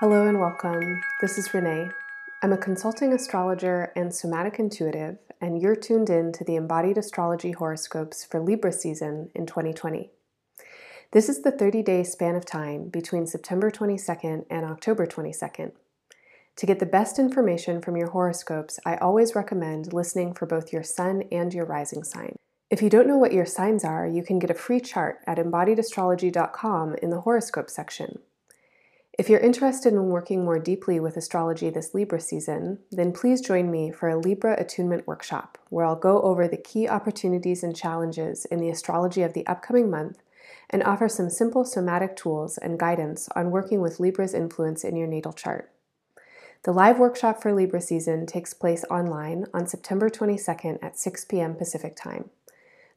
Hello and welcome. This is Renee. I'm a consulting astrologer and somatic intuitive, and you're tuned in to the embodied astrology horoscopes for Libra season in 2020. This is the 30 day span of time between September 22nd and October 22nd. To get the best information from your horoscopes, I always recommend listening for both your sun and your rising sign. If you don't know what your signs are, you can get a free chart at embodiedastrology.com in the horoscope section. If you're interested in working more deeply with astrology this Libra season, then please join me for a Libra attunement workshop where I'll go over the key opportunities and challenges in the astrology of the upcoming month and offer some simple somatic tools and guidance on working with Libra's influence in your natal chart. The live workshop for Libra season takes place online on September 22nd at 6 p.m. Pacific Time.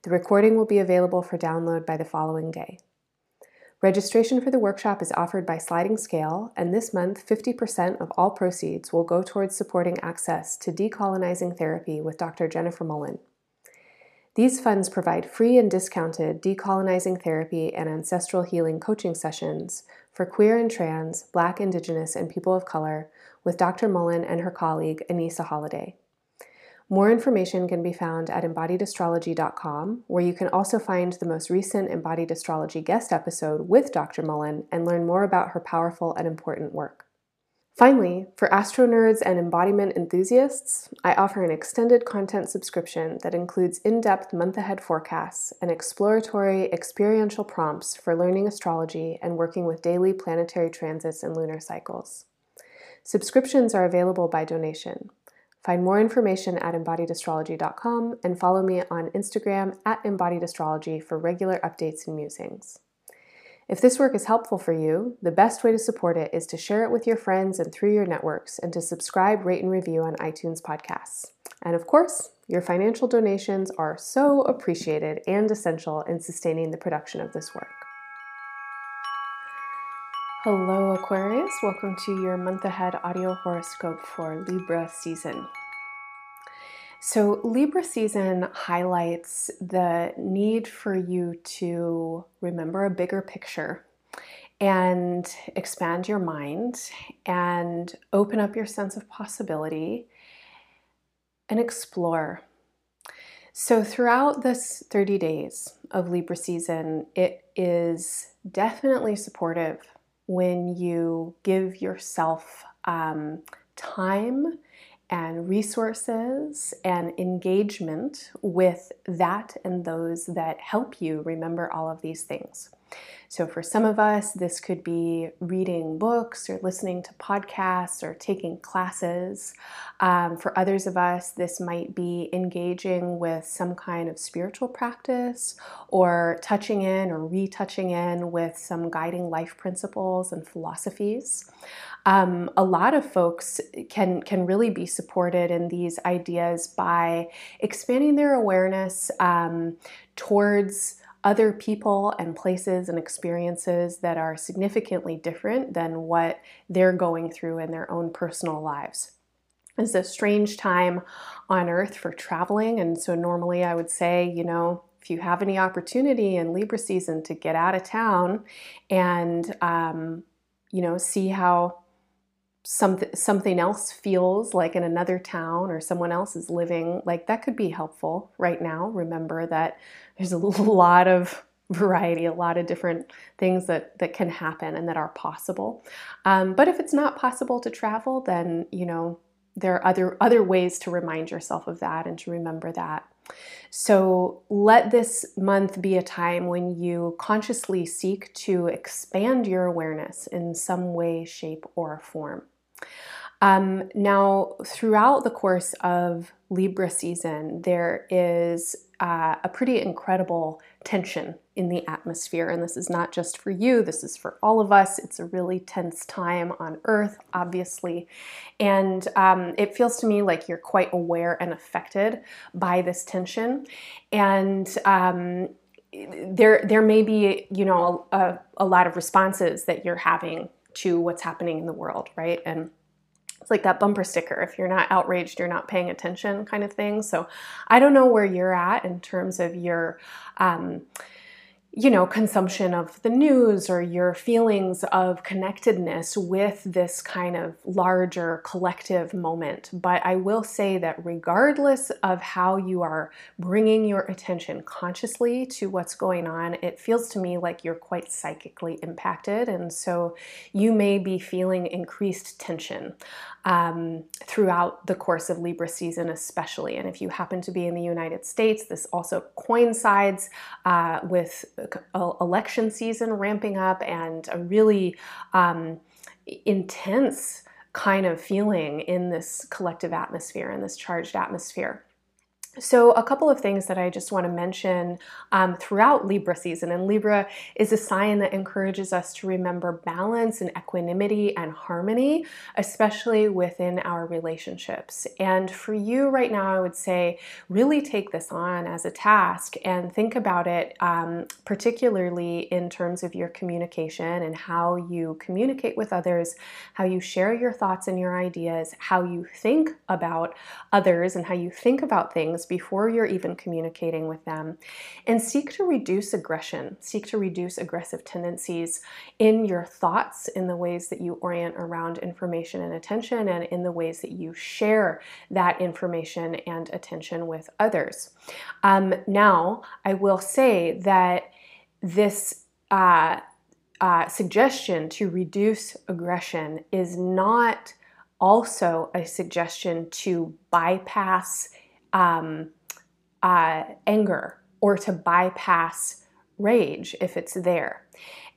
The recording will be available for download by the following day. Registration for the workshop is offered by sliding scale, and this month 50% of all proceeds will go towards supporting access to decolonizing therapy with Dr. Jennifer Mullan. These funds provide free and discounted decolonizing therapy and ancestral healing coaching sessions for queer and trans, Black, Indigenous, and people of color with Dr. Mullan and her colleague Anissa Holiday. More information can be found at embodiedastrology.com, where you can also find the most recent Embodied Astrology guest episode with Dr. Mullan and learn more about her powerful and important work. Finally, for astro nerds and embodiment enthusiasts, I offer an extended content subscription that includes in depth month ahead forecasts and exploratory experiential prompts for learning astrology and working with daily planetary transits and lunar cycles. Subscriptions are available by donation. Find more information at embodiedastrology.com and follow me on Instagram at embodiedastrology for regular updates and musings. If this work is helpful for you, the best way to support it is to share it with your friends and through your networks and to subscribe, rate, and review on iTunes podcasts. And of course, your financial donations are so appreciated and essential in sustaining the production of this work. Hello, Aquarius. Welcome to your month ahead audio horoscope for Libra season. So, Libra season highlights the need for you to remember a bigger picture and expand your mind and open up your sense of possibility and explore. So, throughout this 30 days of Libra season, it is definitely supportive when you give yourself um, time and resources and engagement with that and those that help you remember all of these things. So, for some of us, this could be reading books or listening to podcasts or taking classes. Um, for others of us, this might be engaging with some kind of spiritual practice or touching in or retouching in with some guiding life principles and philosophies. Um, a lot of folks can can really be supported in these ideas by expanding their awareness um, towards other people and places and experiences that are significantly different than what they're going through in their own personal lives. It's a strange time on earth for traveling, and so normally I would say, you know, if you have any opportunity in Libra season to get out of town and, um, you know, see how something something else feels like in another town or someone else is living like that could be helpful right now. Remember that there's a lot of variety a lot of different things that that can happen and that are possible. Um, but if it's not possible to travel then you know there are other other ways to remind yourself of that and to remember that. So let this month be a time when you consciously seek to expand your awareness in some way shape or form um, now, throughout the course of Libra season, there is uh, a pretty incredible tension in the atmosphere. And this is not just for you, this is for all of us. It's a really tense time on Earth, obviously. And um, it feels to me like you're quite aware and affected by this tension. And um, there, there may be, you know, a, a lot of responses that you're having to what's happening in the world, right? And it's like that bumper sticker if you're not outraged you're not paying attention kind of thing so i don't know where you're at in terms of your um, you know, consumption of the news or your feelings of connectedness with this kind of larger collective moment. But I will say that regardless of how you are bringing your attention consciously to what's going on, it feels to me like you're quite psychically impacted. And so you may be feeling increased tension um, throughout the course of Libra season, especially. And if you happen to be in the United States, this also coincides uh, with election season ramping up and a really um, intense kind of feeling in this collective atmosphere, in this charged atmosphere. So, a couple of things that I just want to mention um, throughout Libra season. And Libra is a sign that encourages us to remember balance and equanimity and harmony, especially within our relationships. And for you right now, I would say really take this on as a task and think about it, um, particularly in terms of your communication and how you communicate with others, how you share your thoughts and your ideas, how you think about others, and how you think about things before you're even communicating with them. And seek to reduce aggression, seek to reduce aggressive tendencies in your thoughts, in the ways that you orient around information and attention, and in the ways that you share that information and attention with others. Um, now, I will say that this. Uh, uh, suggestion to reduce aggression is not also a suggestion to bypass um, uh, anger or to bypass rage if it's there.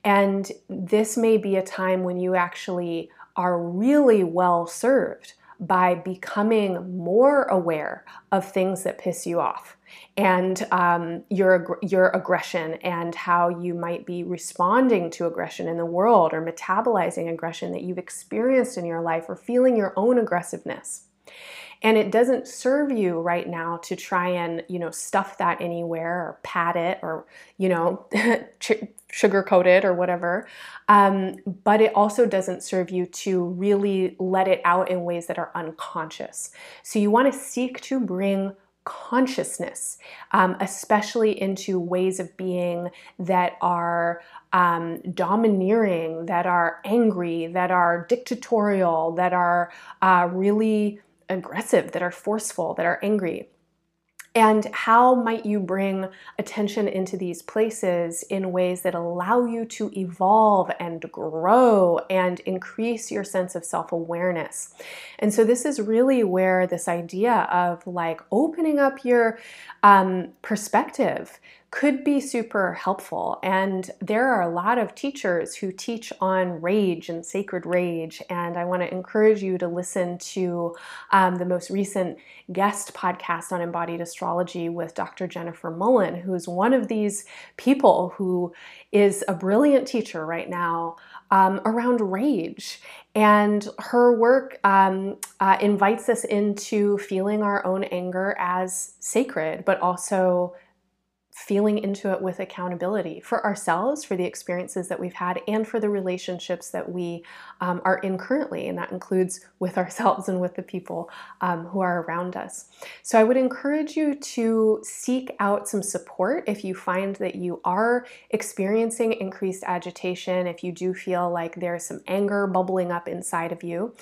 And this may be a time when you actually are really well served by becoming more aware of things that piss you off and um, your your aggression and how you might be responding to aggression in the world or metabolizing aggression that you've experienced in your life or feeling your own aggressiveness and it doesn't serve you right now to try and you know stuff that anywhere or pat it or you know sugarcoat it or whatever. Um, but it also doesn't serve you to really let it out in ways that are unconscious. So you want to seek to bring consciousness, um, especially into ways of being that are um, domineering, that are angry, that are dictatorial, that are uh, really aggressive, that are forceful, that are angry. And how might you bring attention into these places in ways that allow you to evolve and grow and increase your sense of self awareness? And so, this is really where this idea of like opening up your um, perspective could be super helpful. And there are a lot of teachers who teach on rage and sacred rage. And I want to encourage you to listen to um, the most recent guest podcast on embodied astrology with Dr. Jennifer Mullan, who's one of these people who is a brilliant teacher right now. Um, around rage. And her work um, uh, invites us into feeling our own anger as sacred, but also feeling into it with accountability for ourselves, for the experiences that we've had, and for the relationships that we um, are in currently. And that includes with ourselves and with the people um, who are around us. So I would encourage you to seek out some support if you find that you are experiencing increased agitation, if you do feel like there's some anger bubbling up inside of you.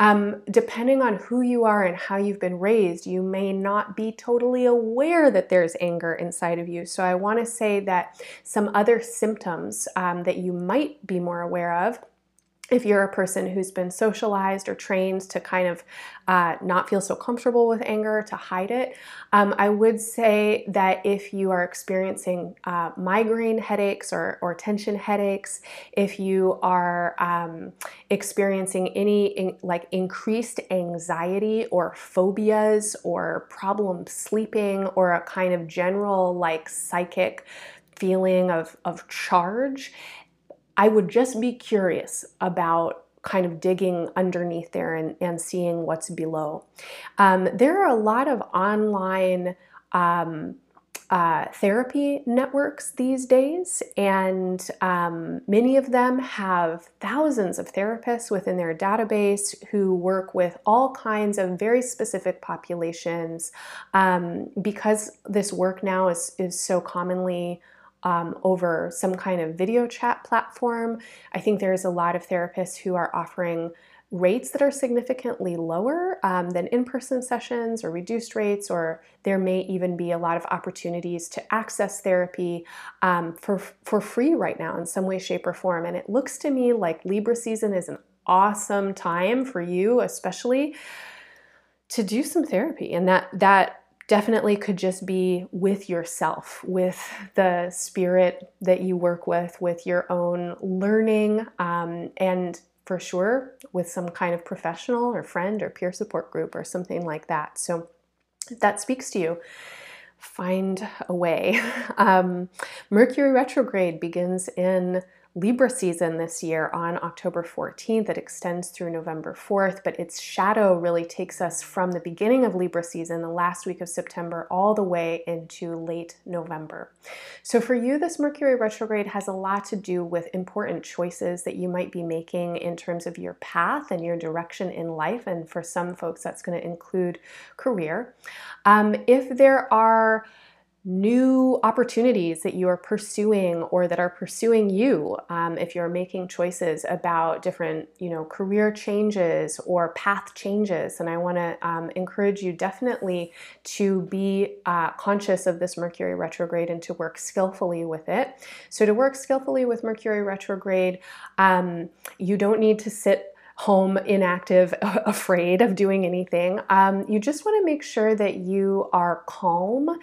Um, depending on who you are and how you've been raised, you may not be totally aware that there's anger inside of you you. So I want to say that some other symptoms um, that you might be more aware of if you're a person who's been socialized or trained to kind of uh, not feel so comfortable with anger, to hide it, um, I would say that if you are experiencing uh, migraine headaches or, or, tension headaches, if you are um, experiencing any in, like increased anxiety or phobias or problem sleeping or a kind of general like psychic feeling of, of charge, I would just be curious about kind of digging underneath there and, and seeing what's below. Um, there are a lot of online um, uh, therapy networks these days, and um, many of them have thousands of therapists within their database who work with all kinds of very specific populations. Um, because this work now is, is so commonly um, over some kind of video chat platform. I think there's a lot of therapists who are offering rates that are significantly lower um, than in person sessions or reduced rates, or there may even be a lot of opportunities to access therapy um, for, for free right now in some way, shape, or form. And it looks to me like Libra season is an awesome time for you, especially to do some therapy. And that, that definitely could just be with yourself, with the spirit that you work with, with your own learning, um, and for sure with some kind of professional or friend or peer support group or something like that. So if that speaks to you, find a way. Um, Mercury retrograde begins in Libra season this year on October 14th. It extends through November 4th, but its shadow really takes us from the beginning of Libra season, the last week of September, all the way into late November. So for you, this Mercury retrograde has a lot to do with important choices that you might be making in terms of your path and your direction in life. And for some folks, that's going to include career. Um, if there are new opportunities that you are pursuing or that are pursuing you um, if you're making choices about different you know career changes or path changes. And i want to um, encourage you definitely to be uh, conscious of this mercury retrograde and to work skillfully with it. So to work skillfully with mercury retrograde um, you don't need to sit home inactive, afraid of doing anything. Um, you just want to make sure that you are calm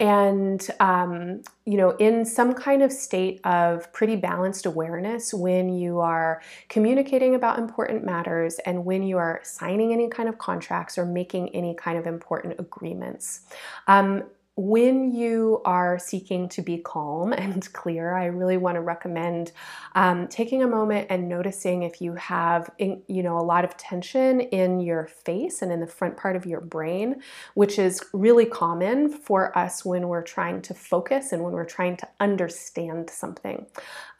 and, um, you know, in some kind of state of pretty balanced awareness when you are communicating about important matters and when you are signing any kind of contracts or making any kind of important agreements. Um, when you are seeking to be calm and clear, I really want to recommend um, taking a moment and noticing if you have, in, you know, a lot of tension in your face and in the front part of your brain, which is really common for us when we're trying to focus and when we're trying to understand something.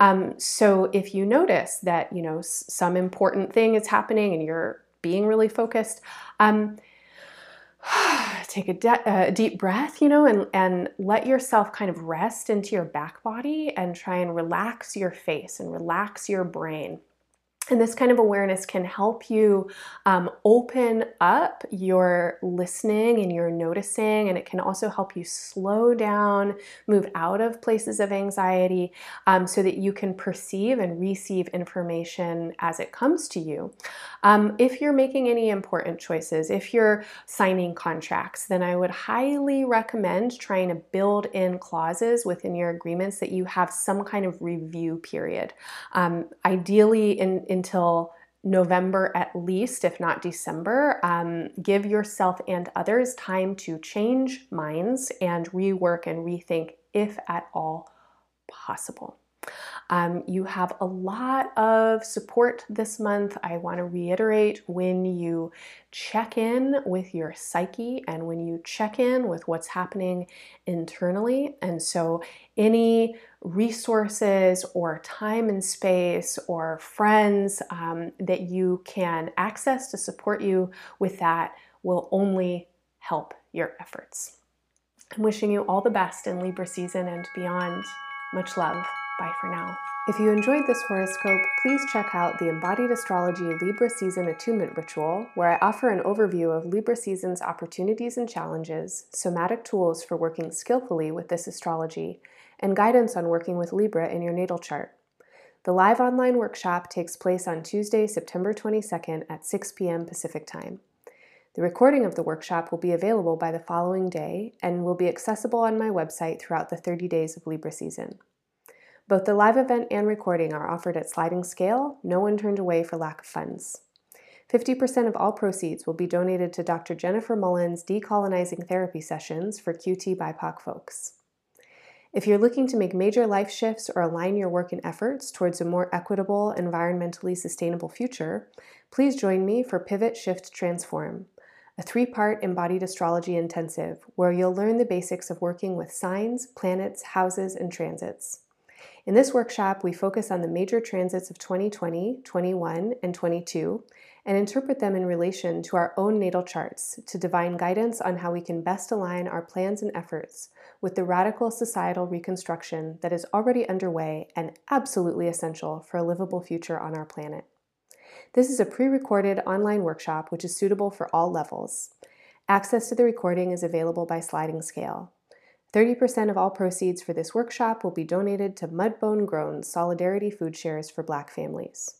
Um, so if you notice that, you know, some important thing is happening and you're being really focused. Um, take a, de- uh, a, deep breath, you know, and, and let yourself kind of rest into your back body and try and relax your face and relax your brain. And this kind of awareness can help you um, open up your listening and your noticing, and it can also help you slow down, move out of places of anxiety um, so that you can perceive and receive information as it comes to you. Um, if you're making any important choices, if you're signing contracts, then I would highly recommend trying to build in clauses within your agreements that you have some kind of review period. Um, ideally, in until November at least, if not December. Um, give yourself and others time to change minds and rework and rethink if at all possible. Um, you have a lot of support this month. I want to reiterate when you check in with your psyche and when you check in with what's happening internally. And so, any resources or time and space or friends um, that you can access to support you with that will only help your efforts. I'm wishing you all the best in Libra season and beyond. Much love. Bye for now. If you enjoyed this horoscope, please check out the Embodied Astrology Libra Season Attunement Ritual, where I offer an overview of Libra season's opportunities and challenges, somatic tools for working skillfully with this astrology, and guidance on working with Libra in your natal chart. The live online workshop takes place on Tuesday, September 22nd at 6 p.m. Pacific Time. The recording of the workshop will be available by the following day and will be accessible on my website throughout the 30 days of Libra season. Both the live event and recording are offered at sliding scale, no one turned away for lack of funds. 50% of all proceeds will be donated to Dr. Jennifer Mullan's Decolonizing Therapy Sessions for QT BIPOC folks. If you're looking to make major life shifts or align your work and efforts towards a more equitable, environmentally sustainable future, please join me for Pivot Shift Transform, a three part embodied astrology intensive where you'll learn the basics of working with signs, planets, houses, and transits. In this workshop, we focus on the major transits of 2020, 21, and 22 and interpret them in relation to our own natal charts to divine guidance on how we can best align our plans and efforts with the radical societal reconstruction that is already underway and absolutely essential for a livable future on our planet. This is a pre recorded online workshop which is suitable for all levels. Access to the recording is available by sliding scale. 30% of all proceeds for this workshop will be donated to Mudbone Grown Solidarity Food Shares for Black families.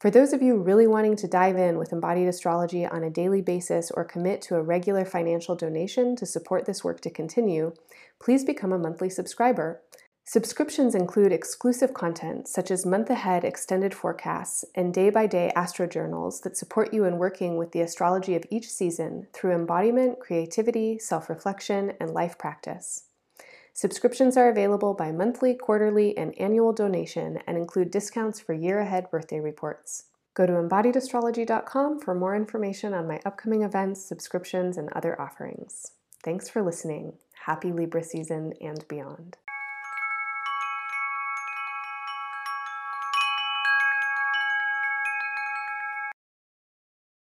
For those of you really wanting to dive in with embodied astrology on a daily basis or commit to a regular financial donation to support this work to continue, please become a monthly subscriber. Subscriptions include exclusive content such as month ahead extended forecasts and day by day astro journals that support you in working with the astrology of each season through embodiment, creativity, self reflection, and life practice. Subscriptions are available by monthly, quarterly, and annual donation and include discounts for year ahead birthday reports. Go to embodiedastrology.com for more information on my upcoming events, subscriptions, and other offerings. Thanks for listening. Happy Libra season and beyond.